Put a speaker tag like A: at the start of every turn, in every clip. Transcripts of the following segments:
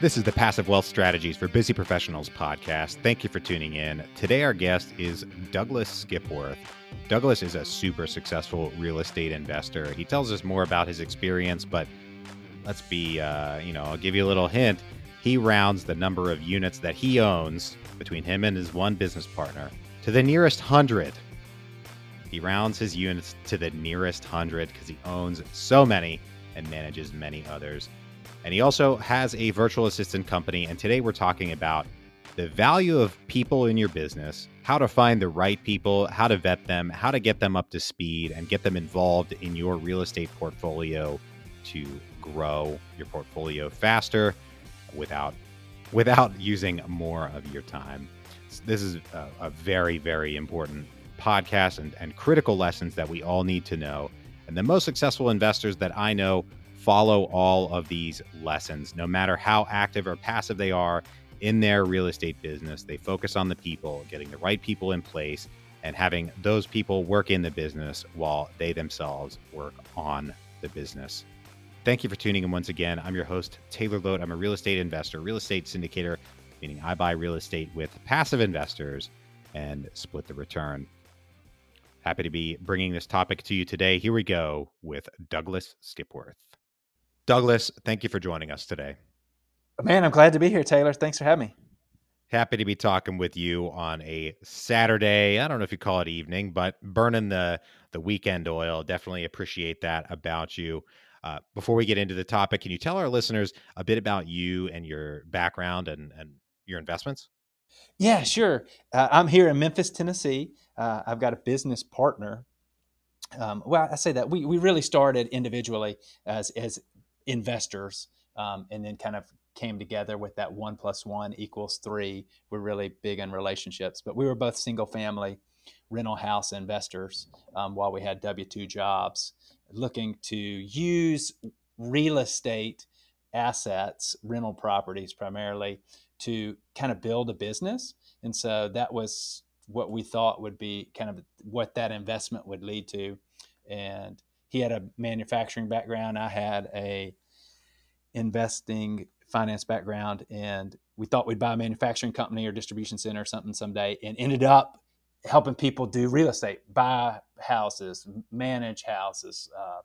A: This is the Passive Wealth Strategies for Busy Professionals podcast. Thank you for tuning in. Today, our guest is Douglas Skipworth. Douglas is a super successful real estate investor. He tells us more about his experience, but let's be, uh, you know, I'll give you a little hint. He rounds the number of units that he owns between him and his one business partner to the nearest hundred. He rounds his units to the nearest hundred because he owns so many and manages many others. And he also has a virtual assistant company. And today we're talking about the value of people in your business, how to find the right people, how to vet them, how to get them up to speed and get them involved in your real estate portfolio to grow your portfolio faster without without using more of your time. This is a, a very, very important podcast and, and critical lessons that we all need to know. And the most successful investors that I know follow all of these lessons, no matter how active or passive they are in their real estate business. They focus on the people, getting the right people in place, and having those people work in the business while they themselves work on the business. Thank you for tuning in once again. I'm your host, Taylor Loht. I'm a real estate investor, real estate syndicator, meaning I buy real estate with passive investors and split the return. Happy to be bringing this topic to you today. Here we go with Douglas Skipworth. Douglas, thank you for joining us today.
B: Man, I'm glad to be here, Taylor. Thanks for having me.
A: Happy to be talking with you on a Saturday. I don't know if you call it evening, but burning the the weekend oil. Definitely appreciate that about you. Uh, before we get into the topic, can you tell our listeners a bit about you and your background and, and your investments?
B: Yeah, sure. Uh, I'm here in Memphis, Tennessee. Uh, I've got a business partner. Um, well, I say that we, we really started individually as, as investors um, and then kind of came together with that one plus one equals three. We're really big in relationships, but we were both single family rental house investors um, while we had W 2 jobs, looking to use real estate assets, rental properties primarily, to kind of build a business. And so that was what we thought would be kind of what that investment would lead to. And he had a manufacturing background. I had a investing finance background, and we thought we'd buy a manufacturing company or distribution center or something someday, and ended up helping people do real estate, buy houses, manage houses, uh,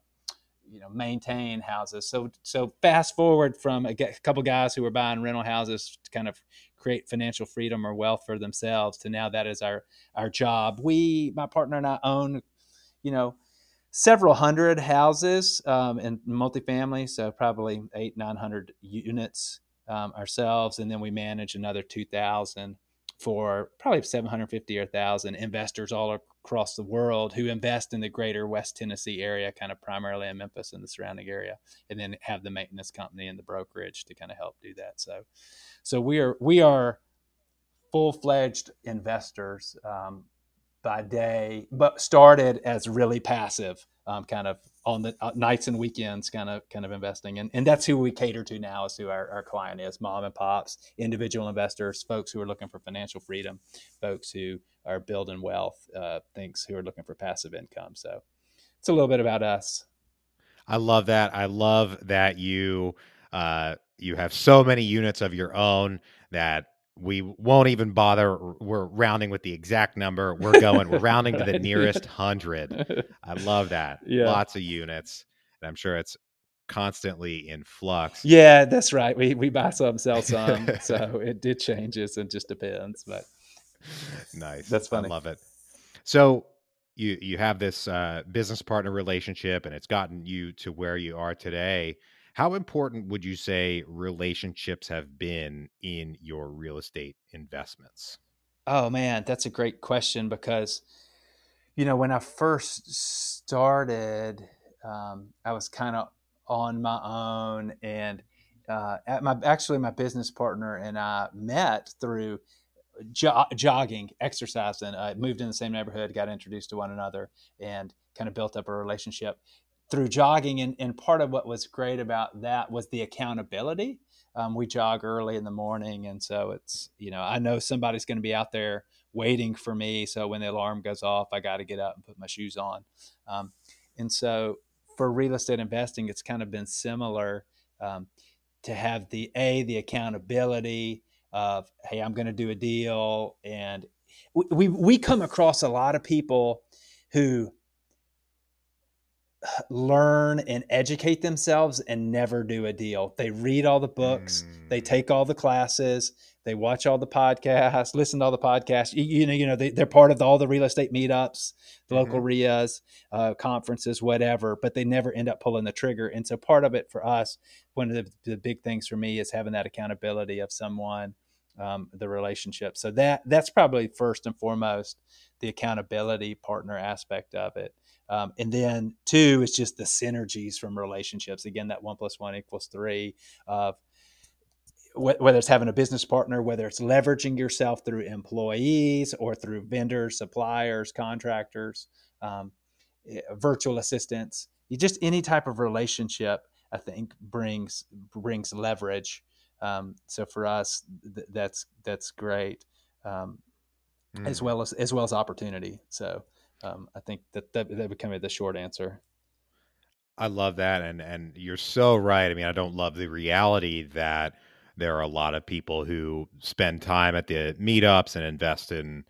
B: you know, maintain houses. So, so fast forward from a, couple guys who were buying rental houses to kind of create financial freedom or wealth for themselves to now that is our our job. We, my partner and I, own, you know, several hundred houses um, in multifamily, so probably eight, 900 units um, ourselves. And then we manage another 2,000 for probably 750 or 1,000 investors all across the world who invest in the greater West Tennessee area, kind of primarily in Memphis and the surrounding area, and then have the maintenance company and the brokerage to kind of help do that. So, so we are, we are full fledged investors. Um, by day, but started as really passive, um, kind of on the uh, nights and weekends, kind of kind of investing, and and that's who we cater to now. Is who our, our client is: mom and pops, individual investors, folks who are looking for financial freedom, folks who are building wealth, uh, things who are looking for passive income. So it's a little bit about us.
A: I love that. I love that you uh, you have so many units of your own that we won't even bother. We're rounding with the exact number. We're going, we're rounding to the nearest hundred. I love that. Yeah. Lots of units. And I'm sure it's constantly in flux.
B: Yeah, that's right. We we buy some, sell some. so it did changes and just depends. But
A: nice.
B: That's funny.
A: I love it. So you you have this uh, business partner relationship and it's gotten you to where you are today. How important would you say relationships have been in your real estate investments?
B: Oh man, that's a great question because you know when I first started, um, I was kind of on my own, and uh, my actually my business partner and I met through jo- jogging, exercising. I moved in the same neighborhood, got introduced to one another, and kind of built up a relationship through jogging. And, and part of what was great about that was the accountability. Um, we jog early in the morning. And so it's, you know, I know somebody's going to be out there waiting for me. So when the alarm goes off, I got to get up and put my shoes on. Um, and so for real estate investing, it's kind of been similar. Um, to have the a the accountability of hey i'm going to do a deal and we, we, we come across a lot of people who learn and educate themselves and never do a deal. They read all the books, mm. they take all the classes, they watch all the podcasts, listen to all the podcasts. You, you know, you know, they, are part of the, all the real estate meetups, the mm-hmm. local RIAs, uh, conferences, whatever, but they never end up pulling the trigger. And so part of it for us, one of the, the big things for me is having that accountability of someone, um, the relationship. So that that's probably first and foremost the accountability partner aspect of it. Um, and then two is just the synergies from relationships. Again, that one plus one equals three of whether it's having a business partner, whether it's leveraging yourself through employees or through vendors, suppliers, contractors, um, eh, virtual assistants, you just any type of relationship, I think brings brings leverage. Um, so for us, th- that's that's great, um, mm. as well as as well as opportunity. So um, I think that that that became the short answer.
A: I love that, and and you're so right. I mean, I don't love the reality that there are a lot of people who spend time at the meetups and invest in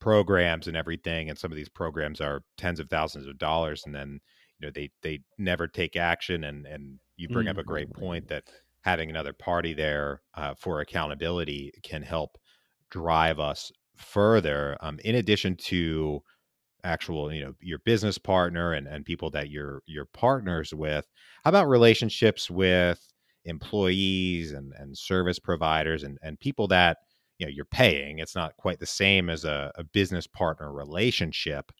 A: programs and everything, and some of these programs are tens of thousands of dollars, and then you know they they never take action. And and you bring mm up a great point that having another party there uh, for accountability can help drive us further. Um, in addition to actual you know your business partner and, and people that you're you're partners with how about relationships with employees and, and service providers and, and people that you know you're paying? It's not quite the same as a, a business partner relationship.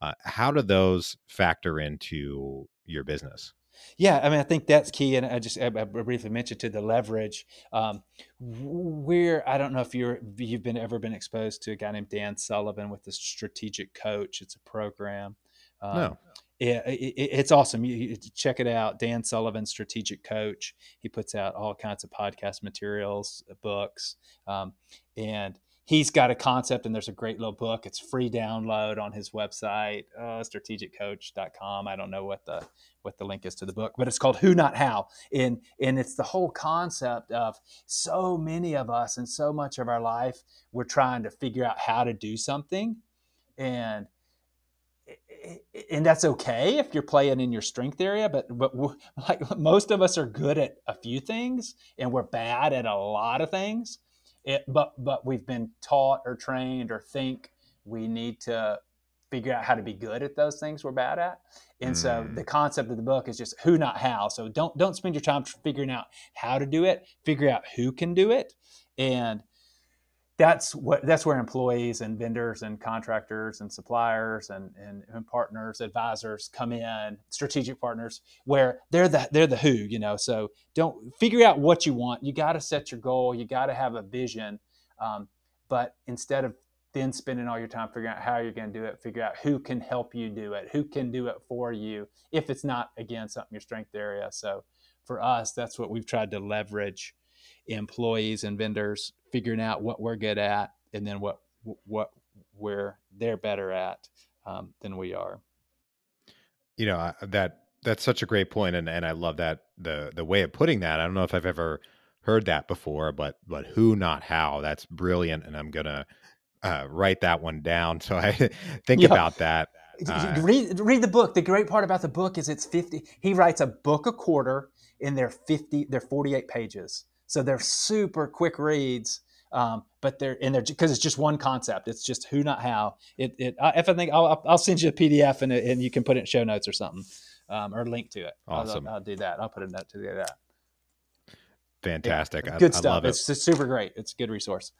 A: Uh, how do those factor into your business
B: yeah, I mean, I think that's key, and I just I, I briefly mentioned to the leverage. Um, where I don't know if you're you've been ever been exposed to a guy named Dan Sullivan with the Strategic Coach. It's a program.
A: Um, no.
B: It, it, it's awesome. You, you, check it out. Dan Sullivan, strategic coach. He puts out all kinds of podcast materials, books, um, and he's got a concept and there's a great little book. It's free download on his website uh, strategiccoach.com i don't know what the what the link is to the book but it's called who not how. And and it's the whole concept of so many of us and so much of our life we're trying to figure out how to do something. And and that's okay if you're playing in your strength area but but like most of us are good at a few things and we're bad at a lot of things it, but but we've been taught or trained or think we need to figure out how to be good at those things we're bad at. And mm. so the concept of the book is just who not how. So don't don't spend your time figuring out how to do it. Figure out who can do it. And that's what that's where employees and vendors and contractors and suppliers and, and, and, partners advisors come in strategic partners where they're the they're the who you know? So don't figure out what you want. You got to set your goal. You got to have a vision. Um, but instead of then spending all your time figuring out how you're going to do it figure out who can help you do it who can do it for you if it's not again something your strength area. So for us that's what we've tried to leverage employees and vendors figuring out what we're good at and then what what where they're better at um, than we are.
A: You know that that's such a great point and and i love that the the way of putting that. I don't know if i've ever heard that before but but who not how that's brilliant and i'm gonna uh, write that one down. So i think yeah. about that
B: uh, read read the book. The great part about the book is it's 50 he writes a book a quarter in their 50 they're 48 pages so they're super quick reads, um, but they're and they're because it's just one concept. It's just who, not how. It, it if I think I'll, I'll send you a PDF and, and you can put it in show notes or something, um, or link to it.
A: Awesome.
B: I'll, I'll, do that. I'll put a note to do that.
A: Fantastic.
B: Yeah, good I, stuff. I it. It's super great. It's a good resource.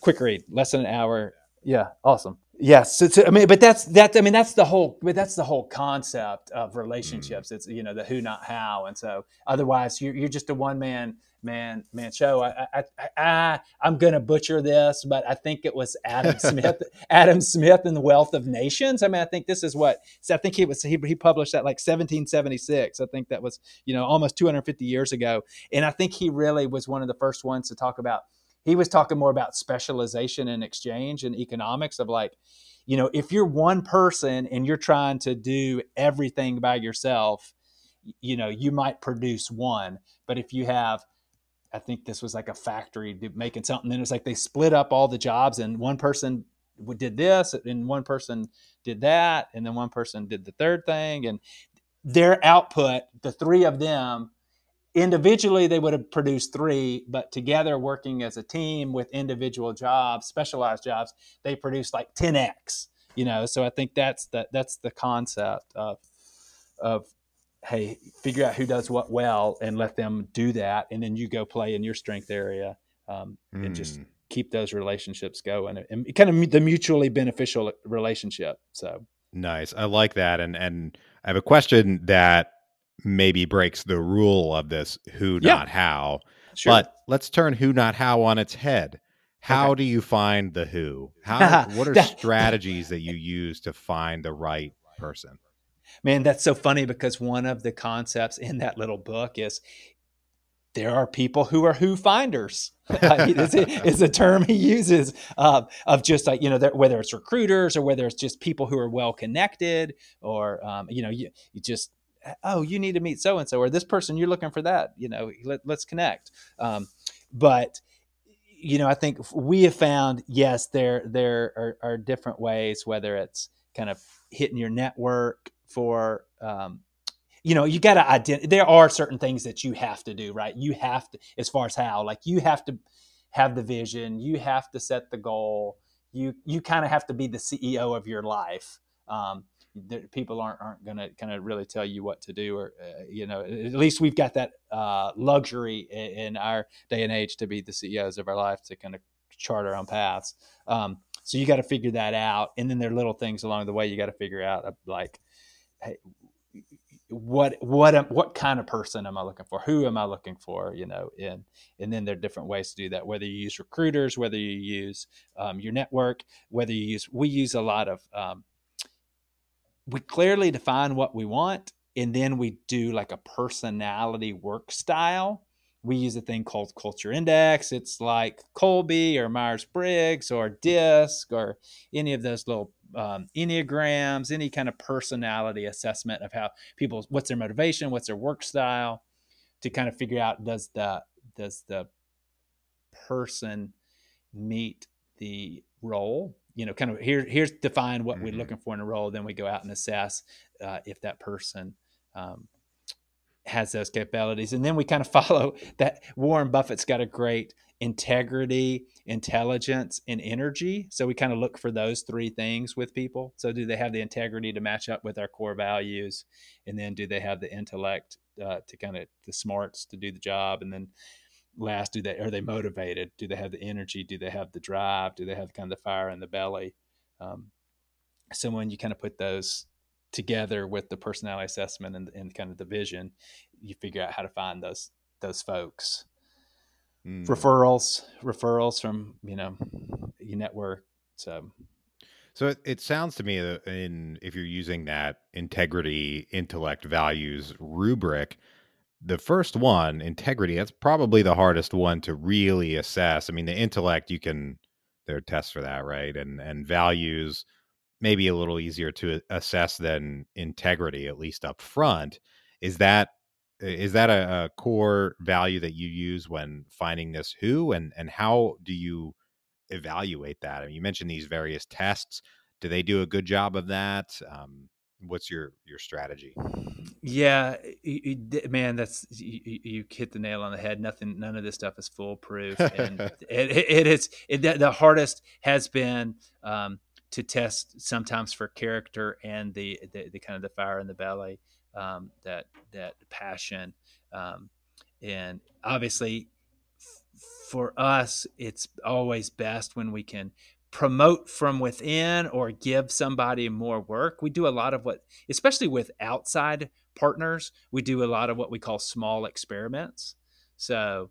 B: Quick read, less than an hour. Yeah, awesome. Yes, it's, I mean, but that's that. I mean, that's the whole. But that's the whole concept of relationships. Mm. It's you know the who, not how, and so otherwise you're, you're just a one man man man show. I, I, I, I am gonna butcher this, but I think it was Adam Smith. Adam Smith and the Wealth of Nations. I mean, I think this is what So I think he was. He, he published that like 1776. I think that was you know almost 250 years ago, and I think he really was one of the first ones to talk about. He was talking more about specialization and exchange and economics of like you know, if you're one person and you're trying to do everything by yourself, you know, you might produce one. But if you have I think this was like a factory making something. And it's like they split up all the jobs, and one person did this, and one person did that, and then one person did the third thing. And their output, the three of them, individually they would have produced three, but together working as a team with individual jobs, specialized jobs, they produced like 10x. You know, so I think that's the that's the concept of of hey, figure out who does what well and let them do that, and then you go play in your strength area um, mm. and just hmm. keep those relationships going and kind of the mutually beneficial relationship. So
A: nice, I like that, and and I have a question that maybe breaks the rule of this who yeah. not how. Sure. But let's turn who not how on its head. How okay. do you find the who? How what are strategies that you use to find the right person?
B: Man, that's so funny because one of the concepts in that little book is there are people who are who finders. it's, a, term he uses uh, of just like you know whether it's recruiters or whether it's just people who are well connected or um, you know you, you just oh you need to meet so and so or this person you're looking for that you know let, us connect um, but you know i think we have found yes there there are, are different ways whether it's kind of hitting your network for um, you know you got to identify there are certain things that you have to do right? You have to as far as how like you have to have the vision you have to set the goal you you kind of have to be the ceo of your life. Um, people aren't aren't going to kind of really tell you what to do or uh, you know at least we've got that uh, luxury in, in, our day and age to be the ceos of our life to kind of chart our own paths. Um, so you got to figure that out and then there are little things along the way you got to figure out uh, like what what what kind of person am I looking for? Who am I looking for? You know, and and then there are different ways to do that. Whether you use recruiters, whether you use um, your network, whether you use we use a lot of um, we clearly define what we want, and then we do like a personality work style. We use a thing called Culture Index. It's like Kolbe or Myers Briggs or DISC or any of those little um, enneagrams, any kind of personality assessment of how people, what's their motivation, what's their work style, to kind of figure out does the does the person meet the role you know kind of here here's define what mm-hmm. we're looking for in a role then we go out and assess uh, if that person um, has those capabilities and then we kind of follow that warren buffett's got a great integrity, intelligence, and energy. So we kind of look for those three things with people. So do they have the integrity to match up with our core values, and then do they have the intellect uh, to kind of the smarts to do the job, and then last, do they are they motivated? Do they have the energy? Do they have the drive? Do they have kind of the fire in the belly? Um, so when you kind of put those together with the personality assessment and, and kind of the vision, you figure out how to find those those folks mm. referrals, referrals from you know your network. So,
A: so it, it sounds to me that in if you're using that integrity, intellect, values rubric, the first one, integrity, that's probably the hardest one to really assess. I mean, the intellect, you can there are tests for that, right? And and values maybe a little easier to assess than integrity, at least up front. Is that is that a, a, core value that you use when finding this who and and how do you evaluate that? I mean, you mentioned these various tests. Do they do a good job of that? Um, what's your your strategy?
B: Yeah, you, you, man, that's you, you, hit the nail on the head. Nothing, none of this stuff is foolproof, and it, it, it is it, the hardest has been. Um, to test sometimes for character and the, the, the kind of the fire in the belly um, that that passion, um, and obviously f- for us, it's always best when we can promote from within or give somebody more work. We do a lot of what, especially with outside partners, we do a lot of what we call small experiments. So.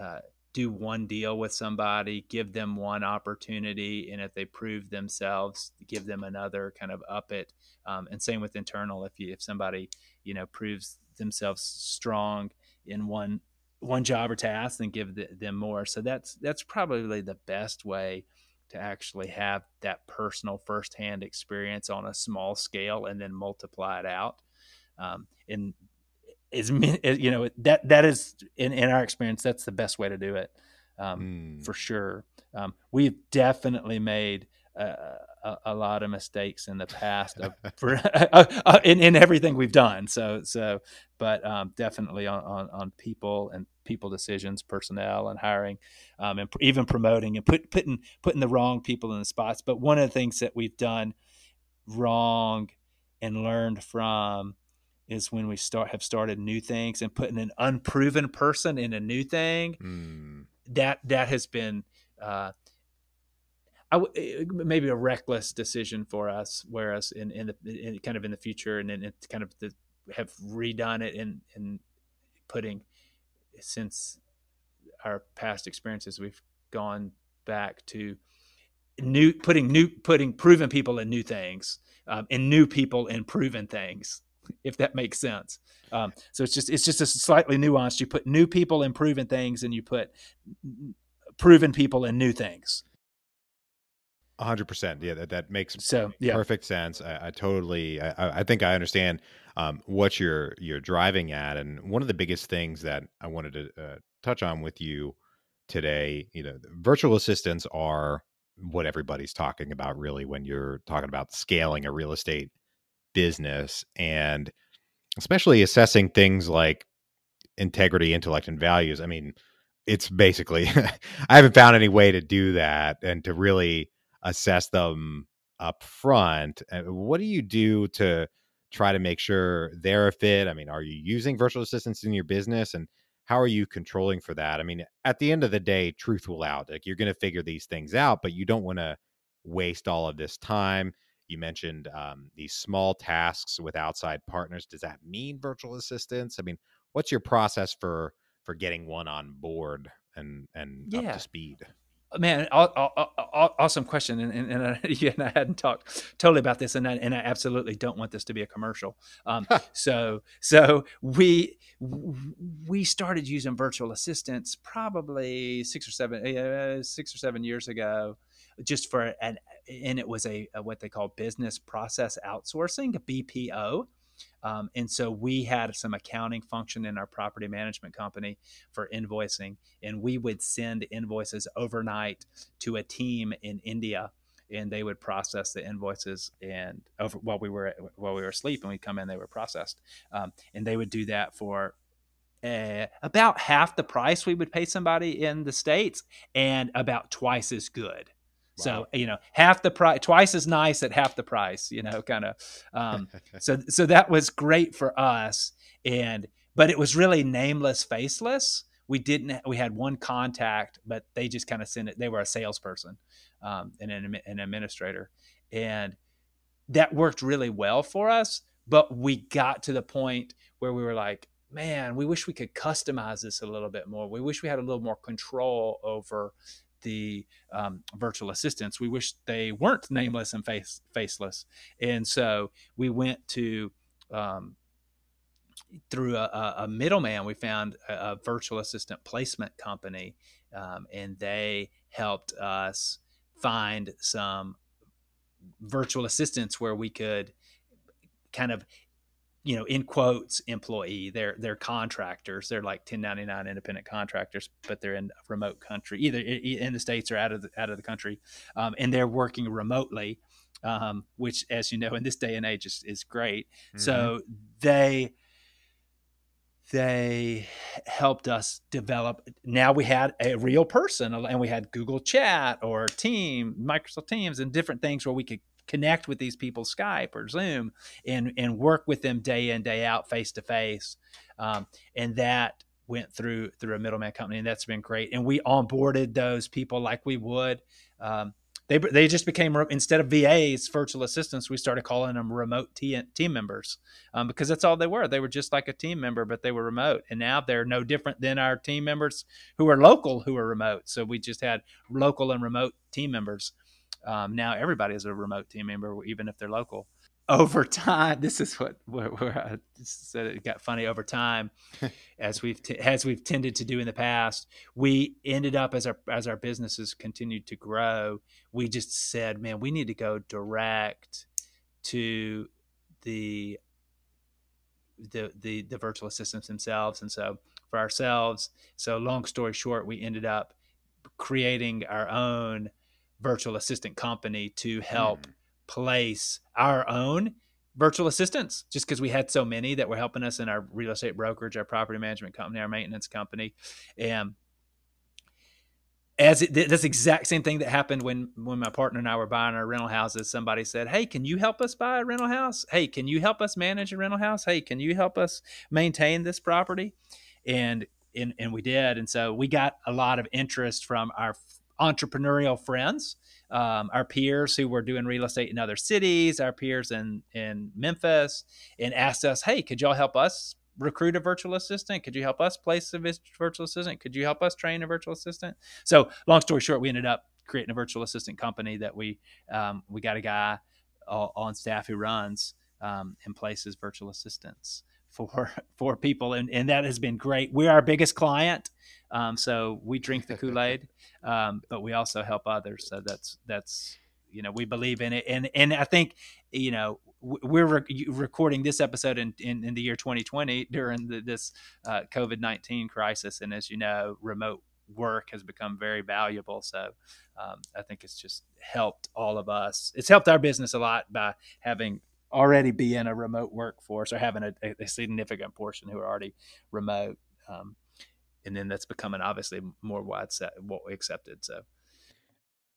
B: Uh, do one deal with somebody, give them one opportunity, and if they prove themselves, give them another kind of up it. Um, and same with internal. If you if somebody you know proves themselves strong in one one job or task, then give the, them more. So that's that's probably the best way to actually have that personal firsthand experience on a small scale and then multiply it out. Um, and is you know that that is in, in our experience that's the best way to do it um, mm. for sure. Um, we've definitely made uh, a, a, lot of mistakes in the past of, for, uh, uh, in, in everything we've done. So so but um, definitely on, on, on, people and people decisions personnel and hiring um, and pr- even promoting and put, putting putting the wrong people in the spots. But one of the things that we've done wrong and learned from is when we start have started new things and putting an unproven person in a new thing. Mm. That that has been uh, I w- eh, maybe a reckless decision for us. Whereas in in the in, kind of in the future and then it kind of the, have redone it and and putting since our past experiences, we've gone back to new putting new putting proven people in new things um, and new people in proven things if that makes sense. Um, so it's just it's just a slightly nuanced. You put new people in proven things, and you put proven people in new things.
A: hundred percent. Yeah, that, that makes
B: so yeah.
A: perfect sense. I, I totally. I, I, think I understand um, what you're you're driving at, and one of the biggest things that I wanted to uh, touch on with you today, you know, virtual assistants are what everybody's talking about really when you're talking about scaling a real estate business and especially assessing things like integrity, intellect, and values. I mean, it's basically, I haven't found any way to do that and to really assess them up front. Uh, what do you do to try to make sure they're a fit? I mean, are you using virtual assistants in your business and how are you controlling for that? I mean, at the end of the day, truth will out. Like you're going to figure these things out, but you don't want to waste all of this time. You mentioned um, these small tasks with outside partners. Does that mean virtual assistants? I mean, what's your process for for getting one on board and and yeah. up to speed?
B: Uh, man, awesome question, and, and, and, I, and, I, hadn't talked totally about this, and I, and I absolutely don't want this to be a commercial. Um, so, so we we started using virtual assistants probably six or seven uh, six or seven years ago, just for an and it was a, a what they call business process outsourcing, BPO. Um, and so we had some accounting function in our property management company for invoicing, and we would send invoices overnight to a team in India, and they would process the invoices and over while we were while we were asleep, and we'd come in, they were processed, um, and they would do that for uh, about half the price we would pay somebody in the states, and about twice as good. So you know, half the price, twice as nice at half the price. You know, kind of. Um, so so that was great for us, and but it was really nameless, faceless. We didn't. We had one contact, but they just kind of sent it. They were a salesperson um, and an, an administrator, and that worked really well for us. But we got to the point where we were like, man, we wish we could customize this a little bit more. We wish we had a little more control over the um, virtual assistants. We wish they weren't nameless and face faceless, and so we went to um, through a, a, middleman. We found a, a, virtual assistant placement company, um, and they helped us find some virtual assistants where we could kind of you know, in quotes, employee. They're they're contractors. They're like 1099 independent contractors, but they're in a remote country, either in the states or out of the, out of the country, um, and they're working remotely, um, which, as you know, in this day and age is, is great. Mm-hmm. So they they helped us develop. Now we had a real person, and we had Google Chat or Team, Microsoft Teams, and different things where we could connect with these people Skype or Zoom and and work with them day in day out face to face, and that went through through a middleman company and that's been great. And we onboarded those people like we would. Um, they, they just became instead of VAs, virtual assistants. We started calling them remote team team members um, because that's all they were. They were just like a team member, but they were remote. And now they're no different than our team members who are local, who are remote. So we just had local and remote team members. Um, now everybody is a remote team member, even if they're local. Over time, this is what where, where I said it got funny. Over time, as we've t- as we've tended to do in the past, we ended up as our as our businesses continued to grow. We just said, man, we need to go direct to the the, the the virtual assistants themselves. And so for ourselves, so long story short, we ended up creating our own virtual assistant company to help mm. place our own virtual assistants just because we had so many that were helping us in our real estate brokerage, our property management company, our maintenance company. And as it, that's the exact same thing that happened when when my partner and I were buying our rental houses. Somebody said, "Hey, can you help us buy a rental house? Hey, can you help us manage a rental house? Hey, can you help us maintain this property?" And and, and we did, and so we got a lot of interest from our entrepreneurial friends um, our peers who were doing real estate in other cities, our peers in in Memphis, and asked us, "Hey, could y'all help us recruit a virtual assistant? Could you help us place a virtual assistant? Could you help us train a virtual assistant?" So, long story short, we ended up creating a virtual assistant company that we um, we got a guy on staff who runs um, and places virtual assistants for for people, and and that has been great. We're our biggest client, um, so we drink the Kool Aid, um, but we also help others. So that's that's you know we believe in it, and and I think you know we're re- recording this episode in, in, in, the year 2020 during the, this uh, COVID 19 crisis, and as you know, remote work has become very valuable. So um, I think it's just helped all of us. It's helped our business a lot by having already be in a remote workforce or having a, a significant portion who are already remote. Um, and then that's becoming obviously more widespread, what we accepted. So,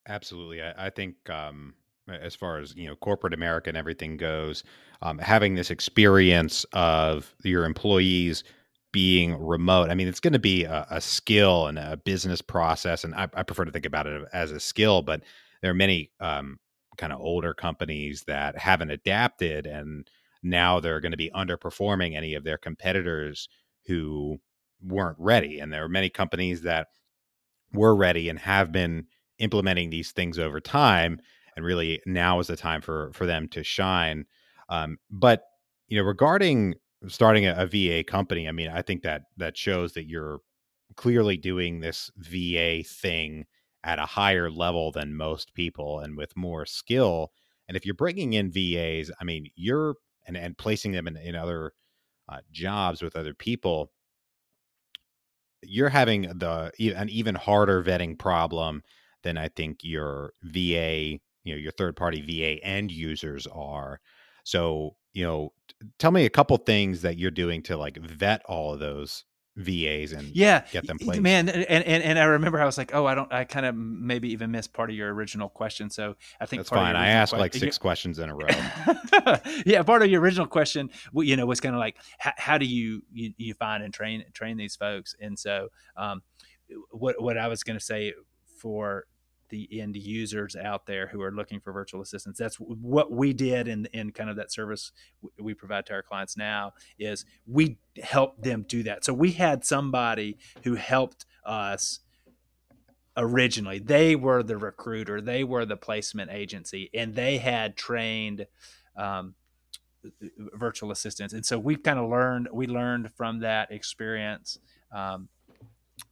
A: absolutely, I, I think um, as far as you know, corporate America and everything goes, um, having this experience of your employees being remote. I mean, it's going to be a, a, skill and a business process, and I, I, prefer to think about it as a skill. But there are many um, kind of older companies that haven't adapted and now they're going to be underperforming any of their competitors who weren't ready and there are many companies that were ready and have been implementing these things over time and really now is the time for for them to shine. Um, but you know regarding starting a, a va company i mean i think that that shows that you're clearly doing this va thing at a higher level than most people and with more skill. And if you're bringing in VAs, I mean, you're and, and placing them in, in other uh, jobs with other people, you're having the an even harder vetting problem than I think your VA, you know, your third party VA end users are. So, you know, tell me a couple things that you're doing to like vet all of those VAs and
B: yeah,
A: get them placed.
B: Man, and, and and I remember I was like, oh, I don't, I kind of maybe even missed part of your original question. So I think
A: that's fine. I asked like six questions in a row.
B: yeah, part of your original question, you know, was kind of like, how, how do you, you, you find and train train these folks? And so, um, what what I was going to say for the end users out there who are looking for virtual assistants. That's what we did in in kind of that service we provide to our clients now is we help them do that. So we had somebody who helped us originally. They were the recruiter, they were the placement agency, and they had trained um, virtual assistants. And so we've kind of learned we learned from that experience. Um,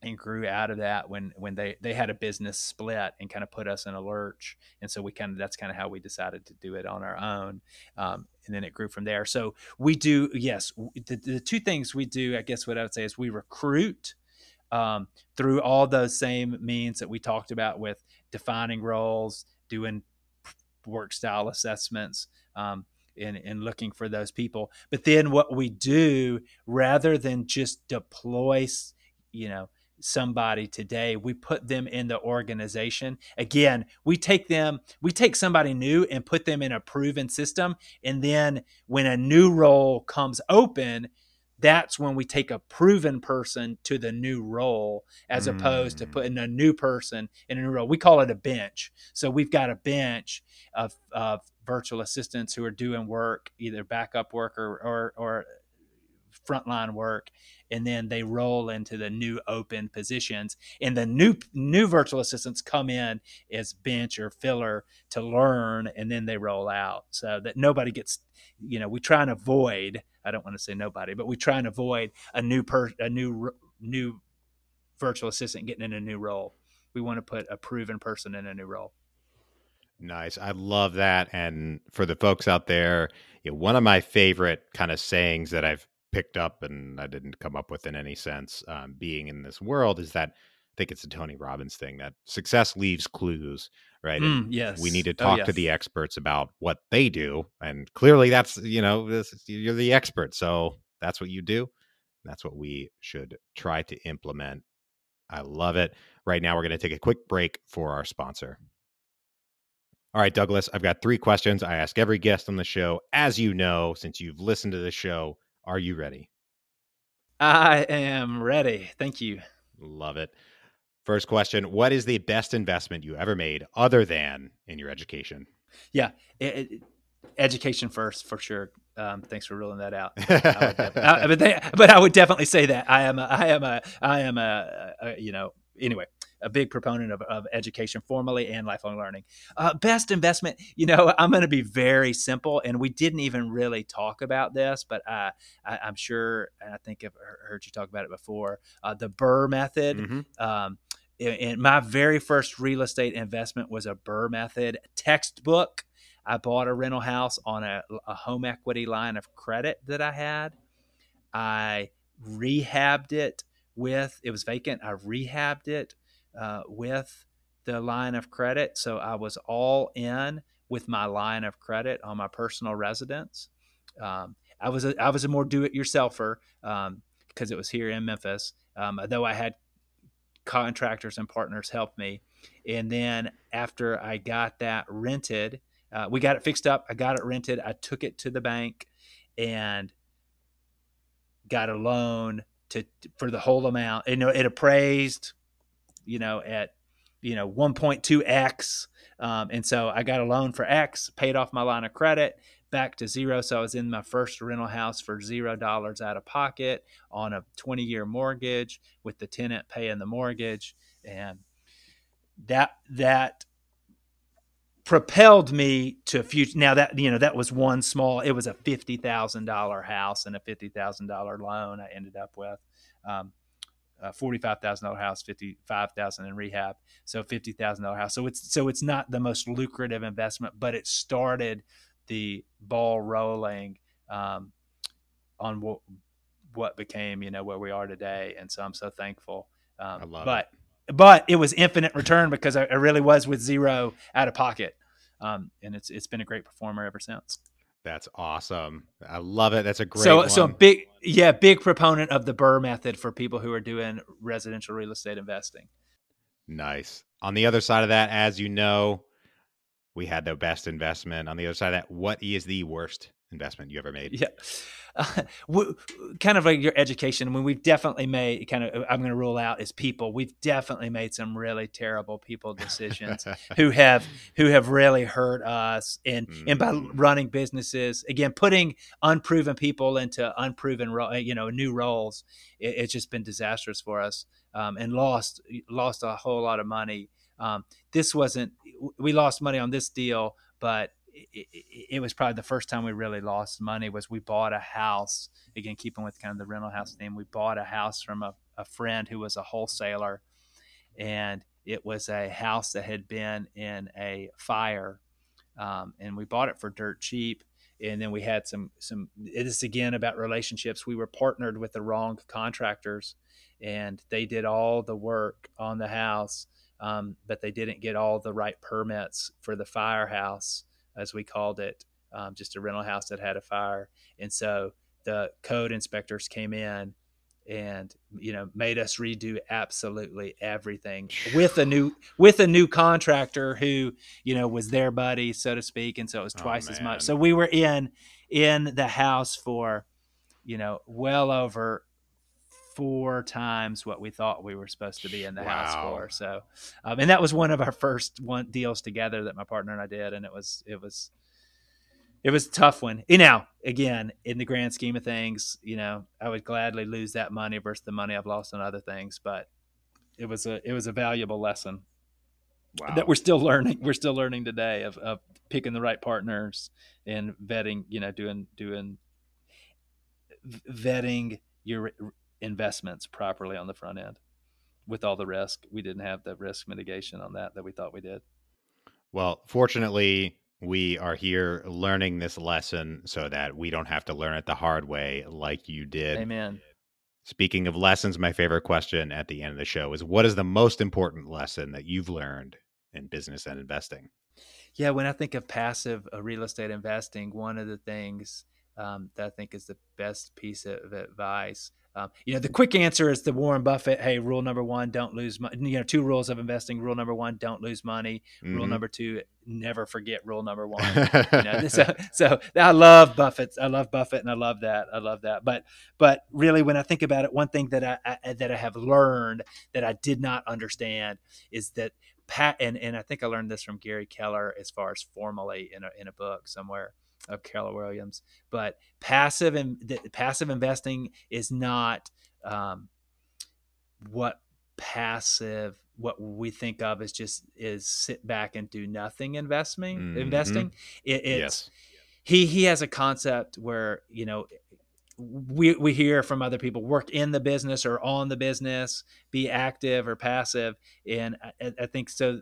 B: and grew out of that when when they they had a business split and kind of put us in a lurch. And so we kind of that's kind of how we decided to do it on our own um, and then it grew from there. So we do yes the, the two things we do i guess what i would say is we recruit um, through all those same means that we talked about with defining roles doing work style assessments um, and, and looking for those people. But then what we do rather than just deploy you know somebody today we put them in the organization again we take them we take somebody new and put them in a proven system and then when a new role comes open that's when we take a proven person to the new role as mm. opposed to mm. putting a new person in a new role we call it a bench so we've got a bench of, of virtual assistants who are doing work either backup work or, or, or frontline work and then they roll into the new open positions and the new new virtual assistants come in as bench or filler to learn and then they roll out so that nobody gets you know we try and avoid i don't want to say nobody but we try and avoid a new per a new new virtual assistant getting in a new role we want to put a proven person in a new role
A: Nice. I love that. And for the folks out there, you know, one of my favorite kind of sayings that I've picked up and I didn't come up with in any sense um, being in this world is that I think it's a Tony Robbins thing that success leaves clues, right?
B: Mm, yes.
A: We need to
B: Oh,
A: talk
B: yes.
A: to the experts about what they do. And clearly that's, you know, this, you're the expert. So that's what you do. That's what we should try to implement. I love it. Right now, we're going to take a quick break for our sponsor. All right, Douglas, I've got three questions I ask every guest on the show. As you know, since you've listened to the show, are you ready?
B: I am ready. Thank you.
A: Love it. First question What is the best investment you ever made other than in your education?
B: Yeah, it, it- education first for sure. Um, thanks for ruling that out. I I- but, they, but I would definitely say that I am a, I am a I am a, a you know anyway a big proponent of, of education formally and lifelong learning. Uh, best investment, you know, I'm going to be very simple, and we didn't even really talk about this, but I, I I'm sure, and I think I've heard you talk about it before. Uh, the BRRRR method.
A: Mhm.
B: Um, and- and my very first real estate investment was a BRRRR method textbook. I bought a rental house on a, a home equity line of credit that I had. I rehabbed it with, it was vacant. I rehabbed it uh, with the line of credit. So I was all in with my line of credit on my personal residence. Um, I was a, I was a more do it yourselfer because it was here in Memphis. Um, though I had contractors and partners help me. And then after I got that rented, uh, we got it fixed up. I got it rented. I took it to the bank and got a loan to for the whole amount. You know, it appraised, you know, at you know 1.2x, um, and so I got a loan for X, paid off my line of credit back to zero. So I was in my first rental house for zero dollars out of pocket on a 20 year mortgage with the tenant paying the mortgage, and that that propelled me to a future. Now that you know that was one small. It was a fifty thousand dollar house and a fifty thousand dollar loan. I ended up with. Um, a forty-five thousand dollar house, fifty-five thousand in rehab, so fifty thousand dollar house. So it's so it's not the most lucrative investment, but it started the ball rolling um, on what what became you know where we are today, and so I'm so thankful. Um,
A: I love
B: but but it was infinite return because I, I really was with zero out of pocket, um, and it's it's been a great performer ever since.
A: That's awesome. I love it. That's a great
B: so
A: one.
B: so big yeah big proponent of the BRRRR method for people who are doing residential real estate investing.
A: Nice. On the other side of that, as you know, we had the best investment. On the other side of that, what is the worst investment you ever made?
B: Yeah. Uh, w- kind of like your education. I mean, we've definitely made kind of, I'm going to rule out is people. We've definitely made some really terrible people decisions who have, who have really hurt us. And, and by
A: Mm.
B: running businesses, again, putting unproven people into unproven, ro- you know, new roles, it, it's just been disastrous for us um, and lost, lost a whole lot of money. Um, this wasn't, we lost money on this deal, but it, it, was probably the first time we really lost money was we bought a house again keeping with kind of the rental house theme we bought a house from a, a friend who was a wholesaler and it was a house that had been in a fire um, and we bought it for dirt cheap and then we had some some it is again about relationships. We were partnered with the wrong contractors and they did all the work on the house um, but they didn't get all the right permits for the firehouse as we called it, um, just a rental house that had a fire. And so the code inspectors came in and you know made us redo absolutely everything with a new with a new contractor who you know was their buddy so to speak. And so it was twice oh, as much. so we were in in the house for you know well over four times what we thought we were supposed to be in the wow. house for. So, um, and that was one of our first one deals together that my partner and I did, and it was it was it was a tough one. You know, again, in the grand scheme of things, you know, I would gladly lose that money versus the money I've lost on other things, but it was a it was a valuable lesson
A: wow.
B: that we're still learning. We're still learning today of, of picking the right partners and vetting. You know, doing doing vetting your investments properly on the front end with all the risk. We didn't have the risk mitigation on that that we thought we did.
A: Well, fortunately, We are here learning this lesson so that we don't have to learn it the hard way like you did.
B: Amen.
A: Speaking of lessons, my favorite question at the end of the show is what is the most important lesson that you've learned in business and investing?
B: Yeah, when I think of passive uh, real estate investing, one of the things um, that I think is the best piece of advice um, you know, the quick answer is the Warren Buffett. Hey, rule number one: don't lose money. You know, two rules of investing. Rule number one: don't lose money. Mm-hmm. Rule number two: never forget rule number one. you know, so, so I love Buffett. I love Buffett, and I love that. I love that. But, but really, when I think about it, one thing that I, I that I have learned that I did not understand is that Pat, and and I think I learned this from Gary Keller as far as formally in a in a book somewhere of Keller Williams. But passive and passive investing is not um, what passive what we think of as just is sit back and do nothing investing mm-hmm. investing it, it's yes. he he has a concept where you know we we hear from other people work in the business or on the business be active or passive and I, I think so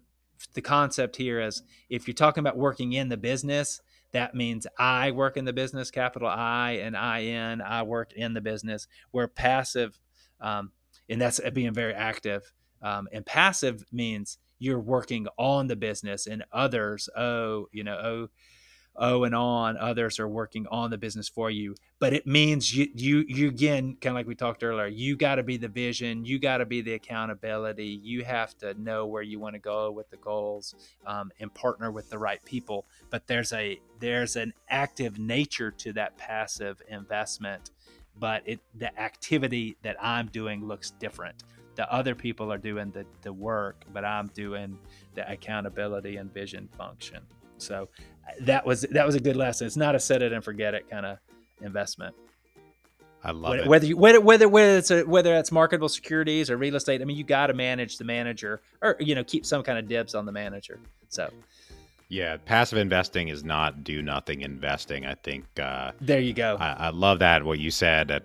B: the concept here is if you're talking about working in the business that means I work in the business, capital I and I N, I work in the business. We're passive, um, and that's being very active. Um, and passive means you're working on the business, and others, oh, you know, oh, oh and on others are working on the business for you. But it means you you you again kind of like we talked earlier you got to be the vision you got to be the accountability you have to know where you want to go with the goals um, and partner with the right people. But there's a there's an active nature to that passive investment but it the activity that i'm doing looks different. The other people are doing the, the work but i'm doing the accountability and vision function. So that was that was a good lesson. It's not a set it and forget it kind of investment.
A: I love
B: whether,
A: it.
B: Whether you, whether whether whether it's a, whether it's marketable securities or real estate, I mean, you got to manage the manager, or you know, keep some kind of dibs on the manager. So,
A: yeah, passive investing is not do nothing investing. I think uh,
B: there you go.
A: I, I love that what you said. That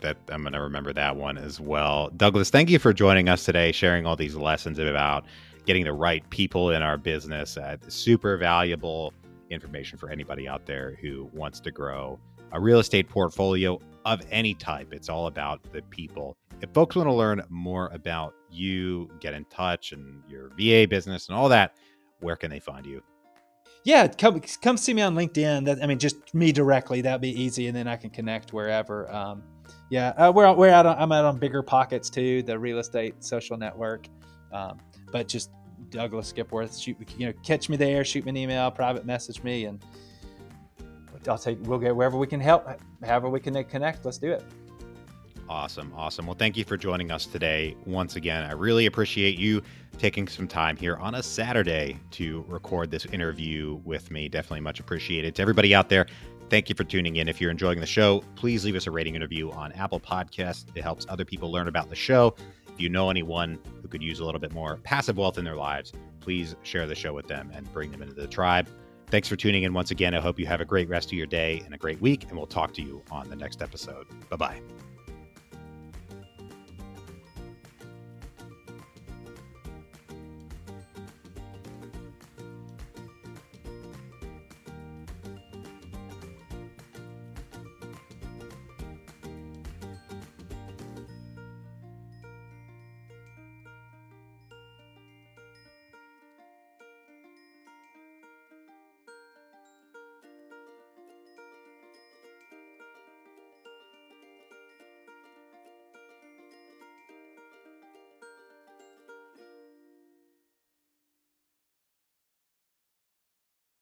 A: that I'm going to remember that one as well. Douglas, thank you for joining us today, sharing all these lessons about getting the right people in our business. Uh, super valuable information for anybody out there who wants to grow a real estate portfolio of any type. It's all about the people. If folks want to learn more about you, get in touch and your VA business and all that, where can they find you?
B: Yeah, come come see me on LinkedIn. That I mean, just me directly. That'd be easy, and then I can connect wherever. Um, yeah, uh, we're we're out. On, I'm out on BiggerPockets too, the real estate social network. Um, but just Douglas Skipworth. Shoot, you know, catch me there. Shoot me an email, private message me, and I'll take. We'll get wherever we can help, however we can connect. Let's do it.
A: Awesome, awesome. Well, thank you for joining us today once again. I really appreciate you taking some time here on a Saturday to record this interview with me. Definitely much appreciated. To everybody out there, thank you for tuning in. If you're enjoying the show, please leave us a rating interview on Apple Podcasts. It helps other people learn about the show you know anyone who could use a little bit more passive wealth in their lives, please share the show with them and bring them into the tribe. Thanks for tuning in once again. I hope you have a great rest of your day and a great week, and we'll talk to you on the next episode. Bye bye.